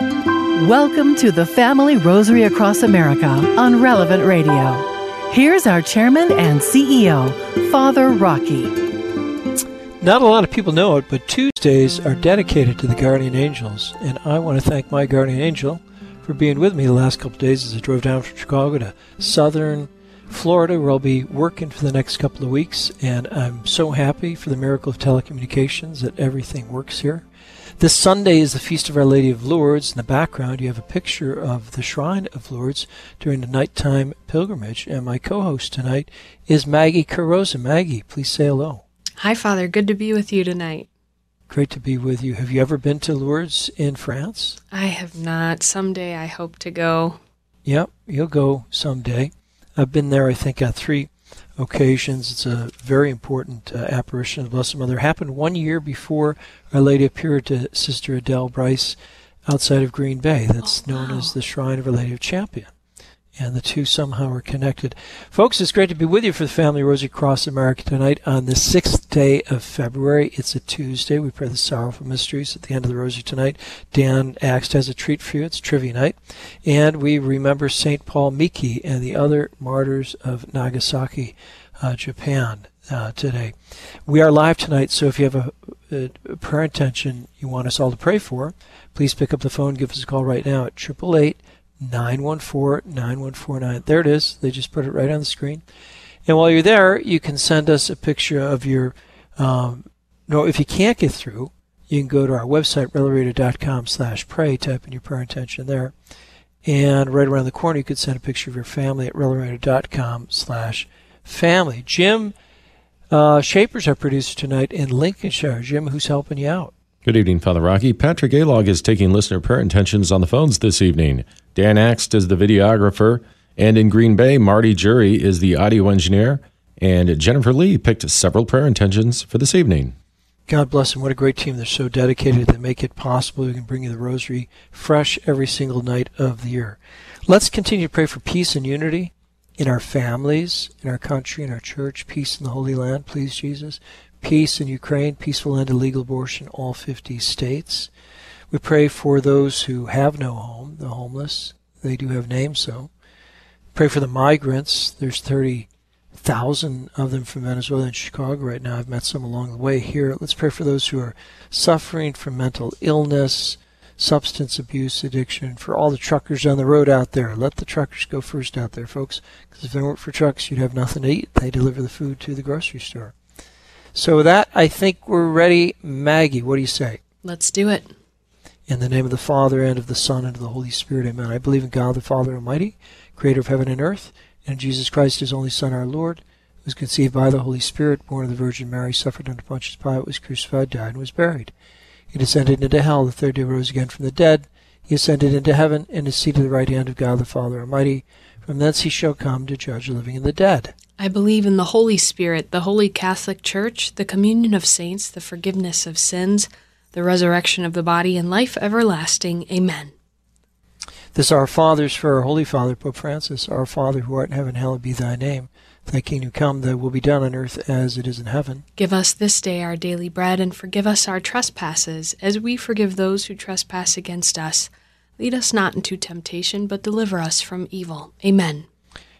Welcome to the Family Rosary Across America on Relevant Radio. Here's our chairman and CEO, Father Rocky. Not a lot of people know it, but Tuesdays are dedicated to the guardian angels, and I want to thank my guardian angel for being with me the last couple days as I drove down from Chicago to southern Florida, where I'll be working for the next couple of weeks, and I'm so happy for the miracle of telecommunications that everything works here. This Sunday is the Feast of Our Lady of Lourdes. In the background, you have a picture of the Shrine of Lourdes during the nighttime pilgrimage. And my co host tonight is Maggie Carrozza. Maggie, please say hello. Hi, Father. Good to be with you tonight. Great to be with you. Have you ever been to Lourdes in France? I have not. Someday I hope to go. Yep, you'll go someday. I've been there, I think, on three occasions. It's a very important uh, apparition of the Blessed Mother. It happened one year before Our Lady appeared to Sister Adele Brise outside of Green Bay. That's oh, known as the Shrine of Our Lady of Champion. And the two somehow are connected. Folks, it's great to be with you for the Family Rosary Cross America tonight on the sixth day of February. It's a Tuesday. We pray the sorrowful mysteries at the end of the Rosary tonight. Dan Axt has a treat for you. It's trivia night. And we remember St. Paul Miki and the other martyrs of Nagasaki, uh, Japan, uh, today. We are live tonight, so if you have a, a, a prayer intention you want us all to pray for, please pick up the phone, give us a call right now at 888 914 9149. There it is. They just put it right on the screen. And while you're there, you can send us a picture of your. Um, no, if you can't get through, you can go to our website, relevantradio.com slash pray, type in your prayer intention there. And right around the corner, you could send a picture of your family at relevantradio.com slash family. Jim uh, Shaper's our producer tonight in Lincolnshire. Jim, who's helping you out? Good evening, Father Rocky. Patrick Alog is taking listener prayer intentions on the phones this evening. Dan Axt is the videographer, and in Green Bay, Marty Jury is the audio engineer, and Jennifer Lee picked several prayer intentions for this evening. God bless them. What a great team. They're so dedicated. They make it possible. We can bring you the rosary fresh every single night of the year. Let's continue to pray for peace and unity in our families, in our country, in our church, peace in the Holy Land, please, Jesus. Peace in Ukraine, peaceful end to legal abortion, all 50 states. We pray for those who have no home, the homeless. They do have names, so. Pray for the migrants. There's 30,000 of them from Venezuela and Chicago right now. I've met some along the way here. Let's pray for those who are suffering from mental illness, substance abuse, addiction, for all the truckers on the road out there. Let the truckers go first out there, folks, because if they weren't for trucks, you'd have nothing to eat. They deliver the food to the grocery store. So with that, I think we're ready. Maggie, what do you say? Let's do it. In the name of the Father, and of the Son, and of the Holy Spirit, amen. I believe in God the Father Almighty, creator of heaven and earth, and in Jesus Christ, his only Son, our Lord, who was conceived by the Holy Spirit, born of the Virgin Mary, suffered under Pontius Pilate, was crucified, died, and was buried. He descended into hell, the third day rose again from the dead. He ascended into heaven, and is seated at the right hand of God the Father Almighty. From thence he shall come to judge the living and the dead. I believe in the Holy Spirit, the Holy Catholic Church, the communion of saints, the forgiveness of sins, the resurrection of the body, and life everlasting. Amen. This our fathers for our Holy Father, Pope Francis, our Father who art in heaven, hallowed be thy name. Thy kingdom come, thy will be done on earth as it is in heaven. Give us this day our daily bread, and forgive us our trespasses, as we forgive those who trespass against us. Lead us not into temptation, but deliver us from evil. Amen.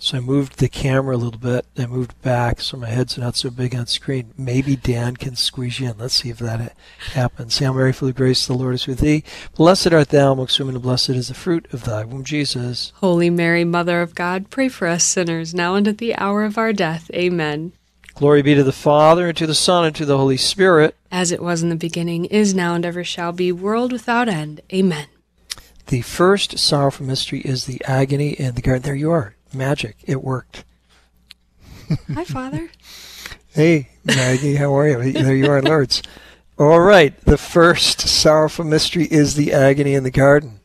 So I moved the camera a little bit. I moved back so my head's not so big on screen. Maybe Dan can squeeze you in. Let's see if that happens. Hail Mary, full of grace, the Lord is with thee. Blessed art thou amongst women, and blessed is the fruit of thy womb, Jesus. Holy Mary, Mother of God, pray for us sinners, now and at the hour of our death. Amen. Glory be to the Father, and to the Son, and to the Holy Spirit. As it was in the beginning, is now, and ever shall be, world without end. Amen. The first sorrowful mystery is the agony in the garden. There you are. Magic. It worked. Hi, Father. Hey, Maggie, how are you? There you are, Lords. All right. The first sorrowful mystery is the agony in the garden.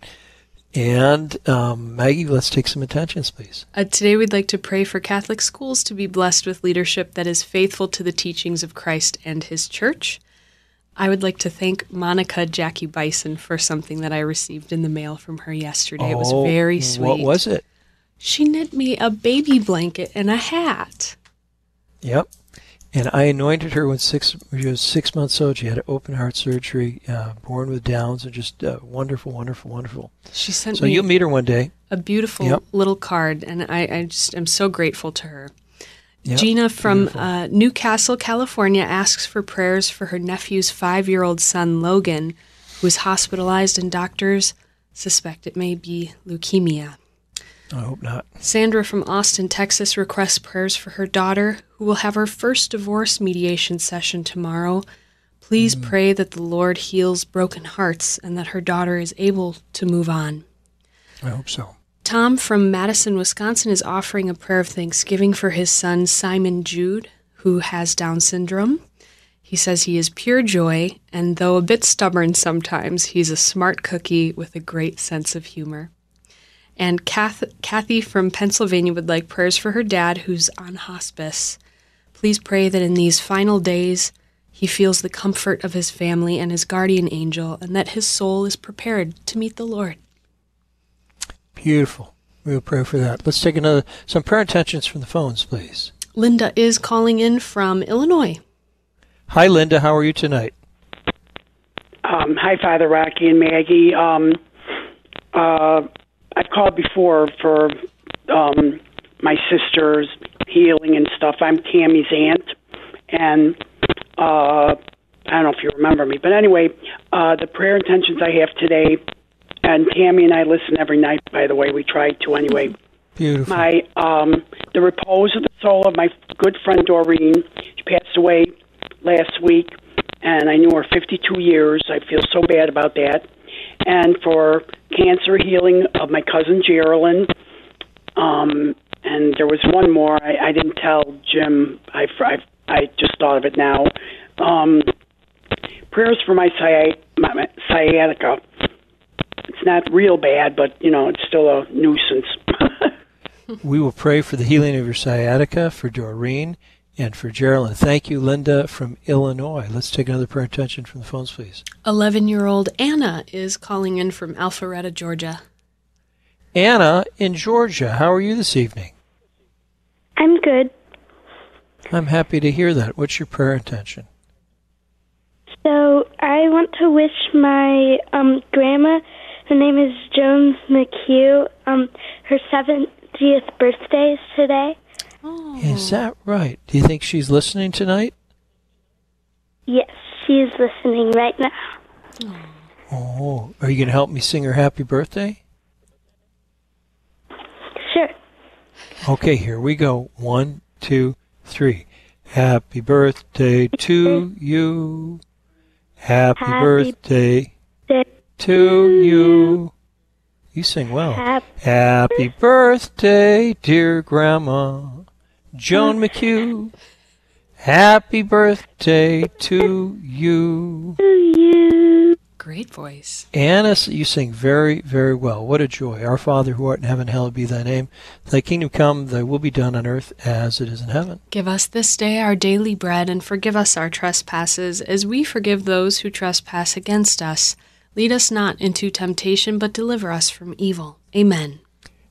And um, Maggie, let's take some attentions, please. Uh, today, we'd like to pray for Catholic schools to be blessed with leadership that is faithful to the teachings of Christ and His Church. I would like to thank Monica Jackie Bison for something that I received in the mail from her yesterday. it was Oh, very sweet. What was it? She knit me a baby blanket and a hat. Yep. And I anointed her when six when she was six months old. She had open heart surgery, uh, born with Downs, and just uh, wonderful, wonderful, wonderful. She sent So you'll meet her one day. a beautiful Yep. little card, and I, I just am so grateful to her. Yep. Gina from uh, Newcastle, California, asks for prayers for her nephew's five year old son, Logan, who is hospitalized, and doctors suspect it may be leukemia. I hope not. Sandra from Austin, Texas, requests prayers for her daughter, who will have her first divorce mediation session tomorrow. Please hmm. pray that the Lord heals broken hearts and that her daughter is able to move on. I hope so. Tom from Madison, Wisconsin is offering a prayer of thanksgiving for his son Simon Jude, who has Down syndrome. He says he is pure joy, and though a bit stubborn sometimes, he's a smart cookie with a great sense of humor. And Kath- Kathy from Pennsylvania would like prayers for her dad, who's on hospice. Please pray that in these final days he feels the comfort of his family and his guardian angel, and that his soul is prepared to meet the Lord. Beautiful. We'll pray for that. Let's take another some prayer intentions from the phones, please. Linda is calling in from Illinois. Hi, Linda. How are you tonight? Um, hi, Father Rocky and Maggie. Um, uh, I've called before for um, my sister's healing and stuff. I'm Tammy's aunt, and uh, I don't know if you remember me, but anyway, uh, the prayer intentions I have today, and Tammy and I listen every night. By the way, we try to anyway. Beautiful. My um, the repose of the soul of my good friend Doreen. She passed away last week, and I knew her 52 years. I feel so bad about that. And for cancer healing of my cousin Geraldine. Um, and there was one more I, I didn't tell Jim. I, I I just thought of it now. Um, prayers for my, my, my sciatica. It's not real bad, but you know it's still a nuisance. We will pray for the healing of your sciatica, for Doreen, and for Geraldine. Thank you, Linda from Illinois. Let's take another prayer intention from the phones, please. 11 year old Anna is calling in from Alpharetta, Georgia. Anna in Georgia. How are you this evening? I'm good. I'm happy to hear that. What's your prayer intention? So I want to wish my um, grandma, her name is Jones McHugh, um, her 70th birthday is today. Oh. Is that right? Do you think she's listening tonight? Yes, she's listening right now. Oh, are you going to help me sing her happy birthday? Sure. Okay, here we go. One, two, three. Happy birthday to you. Happy, Happy birthday Day to you. You sing well. Happy Happy birthday, dear Grandma Joan McHugh. Happy birthday to you. to you. Great voice. Anna, you sing very, very well. What a joy. Our Father who art in heaven, hallowed be thy name. Thy kingdom come, thy will be done on earth as it is in heaven. Give us this day our daily bread, and forgive us our trespasses, as we forgive those who trespass against us. Lead us not into temptation, but deliver us from evil. Amen.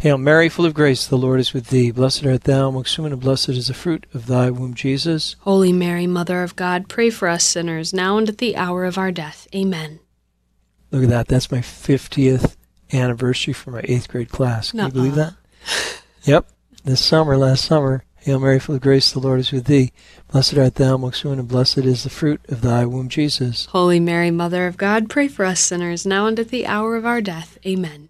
Hail Mary, full of grace, the Lord is with thee. Blessed art thou amongst women, and blessed is the fruit of thy womb, Jesus. Holy Mary, Mother of God, pray for us sinners, now and at the hour of our death. Amen. Look at that. That's my 50th anniversary for my eighth grade class. Can you believe that? Yep. This summer, last summer. Hail Mary, full of grace, the Lord is with thee. Blessed art thou amongst women, and blessed is the fruit of thy womb, Jesus. Holy Mary, Mother of God, pray for us sinners, now and at the hour of our death. Amen.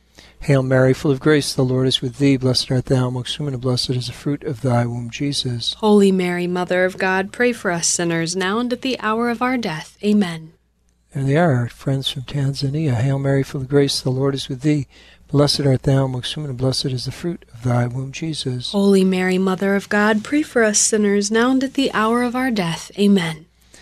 Hail Mary, full of grace, the Lord is with thee. Blessed art thou amongst women, and blessed is the fruit of thy womb, Jesus. Holy Mary, Mother of God, pray for us sinners, now and at the hour of our death. Amen. There they are, our friends from Tanzania. Hail Mary, full of grace, the Lord is with thee. Blessed art thou amongst women, and blessed is the fruit of thy womb, Jesus. Holy Mary, Mother of God, pray for us sinners, now and at the hour of our death. Amen.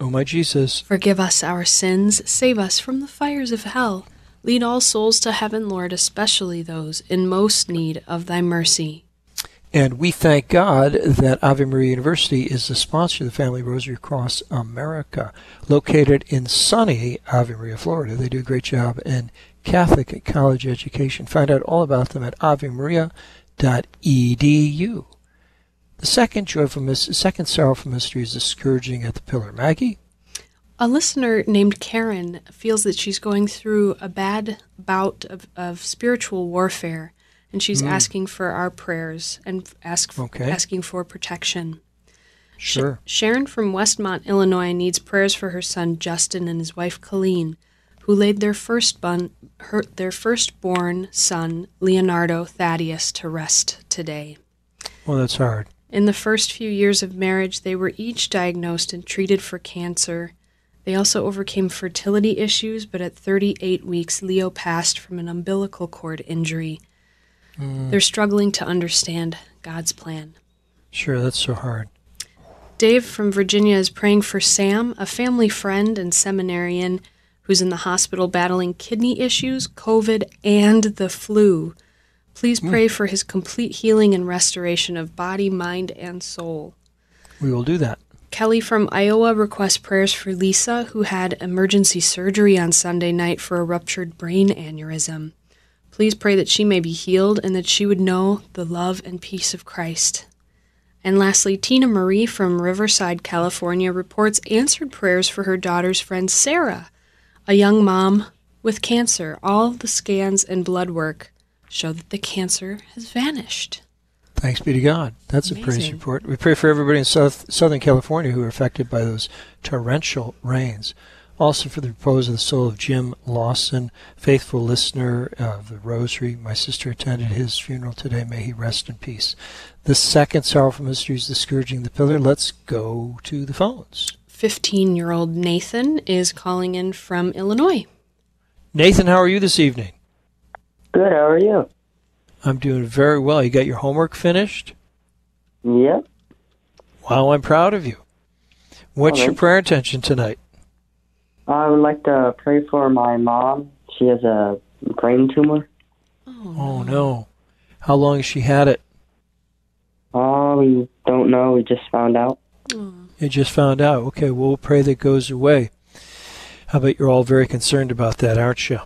O my Jesus, Forgive us our sins, save us from the fires of hell. Lead all souls to heaven, Lord, especially those in most need of thy mercy. And we thank God that Ave Maria University is the sponsor of the Family Rosary Across America, located in sunny Ave Maria, Florida. They do a great job in Catholic college education. Find out all about them at avemaria.edu. The second joyful mystery, second sorrowful mystery is the scourging at the pillar. Maggie? A listener named Karen feels that she's going through a bad bout of, of spiritual warfare, and she's hmm. asking for our prayers and ask, Okay. asking for protection. Sure. Sharon from Westmont, Illinois, needs prayers for her son Justin and his wife Colleen, who laid their firstborn, her, their firstborn son Leonardo Thaddeus to rest today. Well, that's hard. In the first few years of marriage, they were each diagnosed and treated for cancer. They also overcame fertility issues, but at 38 weeks, Leo passed from an umbilical cord injury. Mm. They're struggling to understand God's plan. Sure, that's so hard. Dave from Virginia is praying for Sam, a family friend and seminarian who's in the hospital battling kidney issues, COVID, and the flu. Please hmm. pray for his complete healing and restoration of body, mind, and soul. We will do that. Kelly from Iowa requests prayers for Lisa, who had emergency surgery on Sunday night for a ruptured brain aneurysm. Please pray that she may be healed and that she would know the love and peace of Christ. And lastly, Tina Marie from Riverside, California reports answered prayers for her daughter's friend Sarah, a young mom with cancer. All the scans and blood work show that the cancer has vanished. Thanks be to God. That's a praise report. We pray for everybody in South, Southern California who are affected by those torrential rains. Also for the repose of the soul of Jim Lawson, faithful listener of the Rosary. My sister attended his funeral today. May he rest in peace. The second sorrowful mystery is the scourging of the pillar. Let's go to the phones. 15 year old Nathan is calling in from Illinois. Nathan, how are you this evening? Good. How are you? I'm doing very well. You got your homework finished? Yep. Wow, I'm proud of you. What's your prayer intention tonight? I would like to pray for my mom. She has a brain tumor. Oh no. How long has she had it? Oh, we don't know. We just found out. You just found out. Okay, well, we'll pray that goes away. How about you're all very concerned about that, aren't you?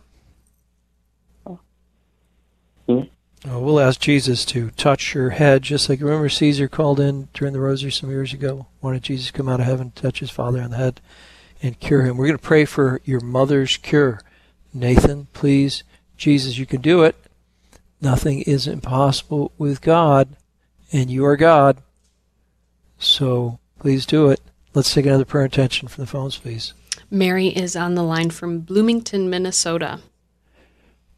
Well, we'll ask Jesus to touch your head, just like remember Caesar called in during the rosary some years ago. Wanted Jesus to come out of heaven, touch his father on the head, and cure him. We're going to pray for your mother's cure. Nathan, please, Jesus, you can do it. Nothing is impossible with God, and you are God. So please do it. Let's take another prayer intention from the phones, please. Mary is on the line from Bloomington, Minnesota.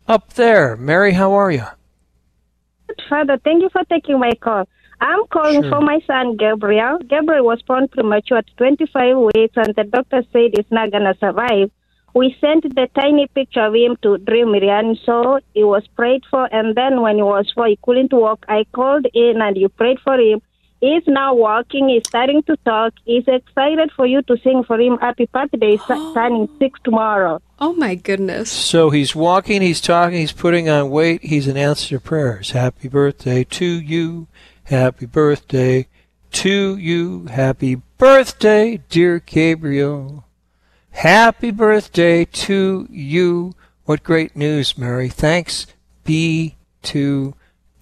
Up there, Mary, how are you? Father, thank you for taking my call. I'm calling Sure. for my son Gabriel. Gabriel was born premature at 25 weeks, and the doctor said he's not gonna survive. We sent the tiny picture of him to Drew Mariani, so he was prayed for. And then when he was four, he couldn't walk. I called in, and you prayed for him. He's now walking. is starting to talk. is excited for you to sing for him happy birthday. He's turning six tomorrow. Oh my goodness. So he's walking, he's talking, he's putting on weight. He's an answer to prayers. Happy birthday to you. Happy birthday to you. Happy birthday, dear Gabriel. Happy birthday to you. What great news, Mary. Thanks be to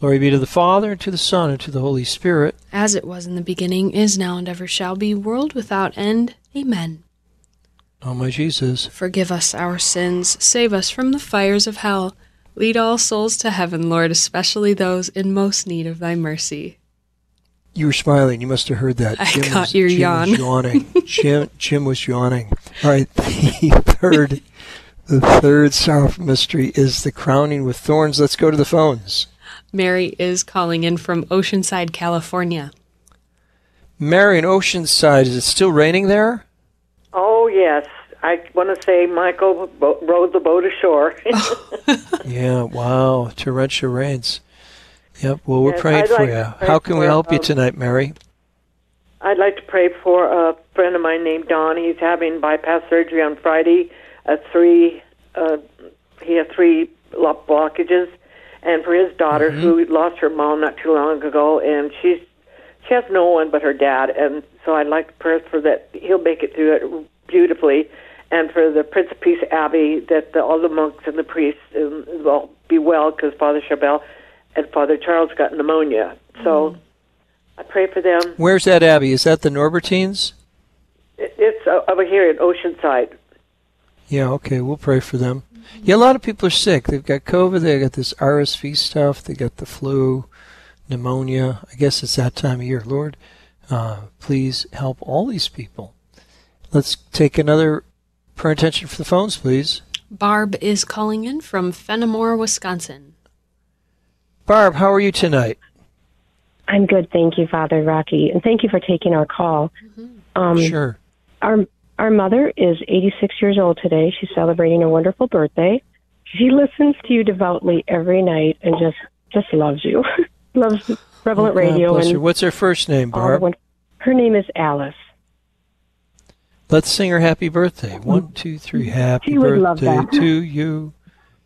Glory be to the Father, and to the Son, and to the Holy Spirit. As it was in the beginning, is now, and ever shall be, world without end. Amen. O my Jesus, Forgive us our sins, save us from the fires of hell. Lead all souls to heaven, Lord, especially those in most need of thy mercy. you were smiling. You must have heard that. I Jim caught was, your Jim yawn. Was yawning. Jim, Jim was yawning. All right, the third, the third sorrowful mystery is the crowning with thorns. Let's go to the phones. Mary is calling in from Oceanside, California. Mary in Oceanside, is it still raining there? Oh, yes. I want to say Michael bo- rowed the boat ashore. Yeah, wow, torrential rains. Yep, well, we're Yes, praying I'd for like you. pray How can we for, help you um, tonight, Mary? I'd like to pray for a friend of mine named Don. He's having bypass surgery on Friday. Uh, three, uh, he had three blockages, and for his daughter who lost her mom not too long ago, and she's she has no one but her dad, and so I'd like to pray for that he'll make it through it beautifully, and for the Prince of Peace Abbey that the, all the monks and the priests um, will be well because Father Chabelle and Father Charles got pneumonia. So I pray for them. Where's that abbey? Is that the Norbertines? It- It's uh, over here in Oceanside. Yeah, okay, we'll pray for them. Yeah, a lot of people are sick. They've got COVID, they got this RSV stuff, they got the flu, pneumonia. I guess it's that time of year. Lord, uh, please help all these people. Let's take another prayer attention for the phones, please. Barb is calling in from Fennimore, Wisconsin. Barb, how are you tonight? I'm good, thank you, Father Rocky, and thank you for taking our call. Um, sure. Our our mother is 86 years old today. She's celebrating a wonderful birthday. She listens to you devoutly every night and just just loves you. loves Relevant Oh, Radio and her. What's her first name, Barb? her name is Alice. Let's sing her happy birthday. One, two, three. Happy She would love birthday to you.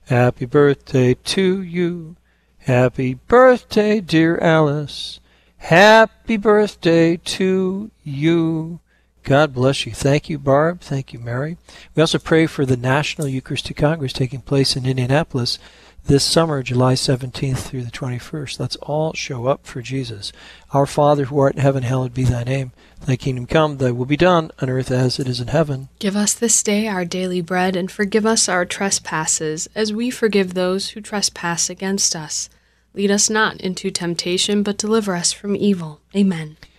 Happy birthday to you. Happy birthday, dear Alice. Happy birthday to you. God bless you. Thank you, Barb. Thank you, Mary. We also pray for the National Eucharistic Congress taking place in Indianapolis this summer, July 17th through the 21st. Let's all show up for Jesus. Our Father who art in heaven, hallowed be thy name. Thy kingdom come, thy will be done, on earth as it is in heaven. Give us this day our daily bread, and forgive us our trespasses, as we forgive those who trespass against us. Lead us not into temptation, but deliver us from evil. Amen.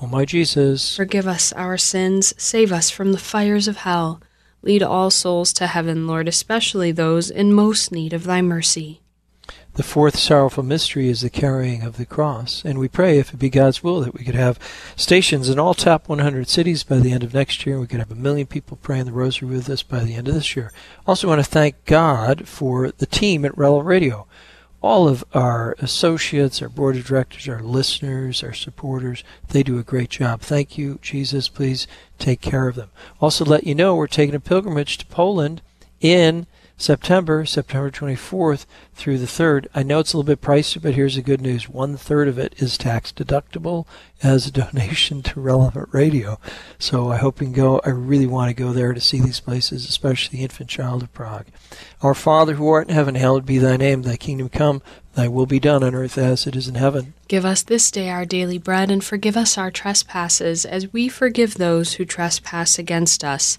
O my Jesus, Forgive us our sins, save us from the fires of hell. Lead all souls to heaven, Lord, especially those in most need of thy mercy. the fourth sorrowful mystery is the carrying of the cross. And we pray, if it be God's will, that we could have stations in all top 100 cities by the end of next year. and We could have a million people praying the rosary with us by the end of this year. Also want to thank God for the team at Relevant Radio. All of our associates, our board of directors, our listeners, our supporters, they do a great job. Thank you, Jesus. Please take care of them. Also, let you know we're taking a pilgrimage to Poland in September, September 24th through the 3rd. I know it's a little bit pricey, but here's the good news. One third of it is tax deductible as a donation to Relevant Radio. So I hope you can go. I really want to go there to see these places, especially the infant child of Prague. Our Father who art in heaven, hallowed be thy name. Thy kingdom come, thy will be done on earth as it is in heaven. Give us this day our daily bread, and forgive us our trespasses, as we forgive those who trespass against us.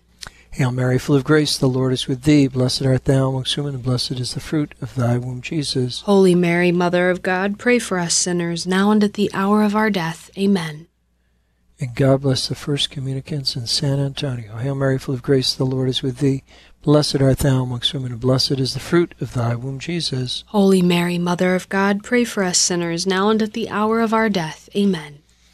Hail Mary, full of grace, the Lord is with thee. Blessed art thou amongst women, and blessed is the fruit of thy womb, Jesus. Holy Mary, Mother of God, pray for us sinners, now and at the hour of our death. Amen. And God bless the first communicants in San Antonio. Hail Mary, full of grace, the Lord is with thee. Blessed art thou amongst women, and blessed is the fruit of thy womb, Jesus. Holy Mary, Mother of God, pray for us sinners, now and at the hour of our death. Amen.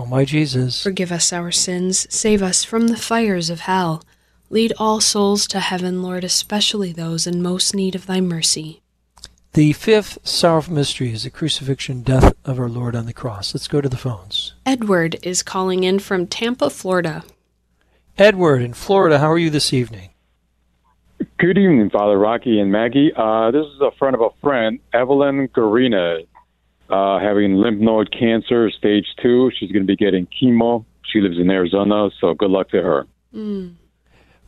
O my Jesus, Forgive us our sins, save us from the fires of hell. Lead all souls to heaven, Lord, especially those in most need of thy mercy. the fifth sorrowful mystery is the crucifixion death of our Lord on the cross. Let's go to the phones. Edward is calling in from Tampa, Florida. Edward in Florida, how are you this evening? Good evening, Father Rocky and Maggie. Uh, this is a friend of a friend, Evelyn Garina, uh, having lymph node cancer, stage two. She's going to be getting chemo. She lives in Arizona, so good luck to her. Mm.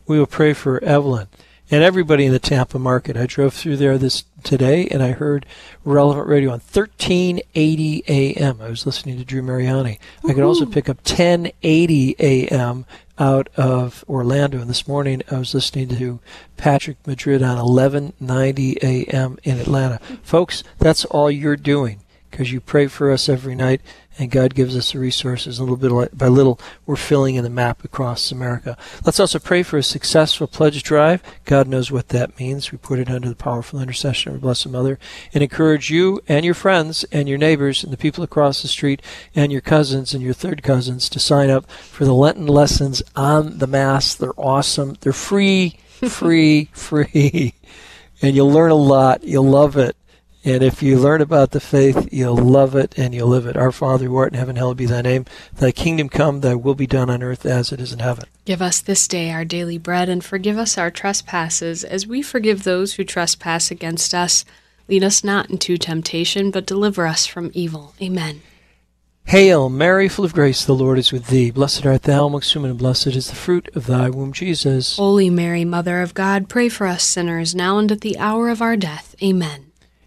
We will pray for Evelyn and everybody in the Tampa market. I drove through there this today and I heard relevant radio on 1380 AM. I was listening to Drew Mariani. I could also pick up 1080 AM out of Orlando. And this morning I was listening to Patrick Madrid on 1190 AM in Atlanta. Folks, that's all you're doing because you pray for us every night and God gives us the resources. A little bit by little, we're filling in the map across America. Let's also pray for a successful pledge drive. God knows what that means. We put it under the powerful intercession of our Blessed Mother and encourage you and your friends and your neighbors and the people across the street and your cousins and your third cousins to sign up for the Lenten lessons on the Mass. They're awesome. They're free, free, free. And you'll learn a lot. You'll love it. And if you learn about the faith, you'll love it and you'll live it. Our Father who art in heaven, hallowed be thy name. Thy kingdom come, thy will be done on earth as it is in heaven. Give us this day our daily bread, and forgive us our trespasses, as we forgive those who trespass against us. Lead us not into temptation, but deliver us from evil. Amen. Hail, Mary, full of grace, the Lord is with thee. Blessed art thou amongst women, and blessed is the fruit of thy womb, Jesus. Holy Mary, Mother of God, pray for us sinners, now and at the hour of our death. Amen.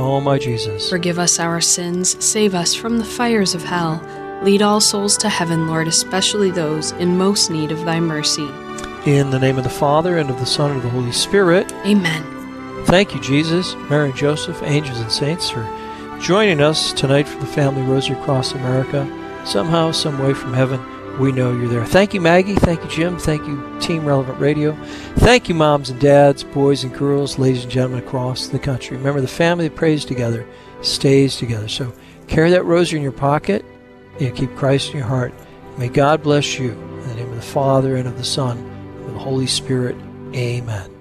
O oh, my Jesus. Forgive us our sins, save us from the fires of hell. Lead all souls to heaven, Lord, especially those in most need of thy mercy. In the name of the Father, and of the Son, and of the Holy Spirit. Amen. Thank you, Jesus, Mary and Joseph, angels and saints, for joining us tonight for the Family Rosary Across America. Somehow, some way from heaven, we know you're there. Thank you, Maggie. Thank you, Jim. Thank you, Team Relevant Radio. Thank you, moms and dads, boys and girls, ladies and gentlemen across the country. Remember, the family that prays together stays together. So carry that rosary in your pocket and keep Christ in your heart. May God bless you. In the name of the Father, and of the Son, and of the Holy Spirit. Amen.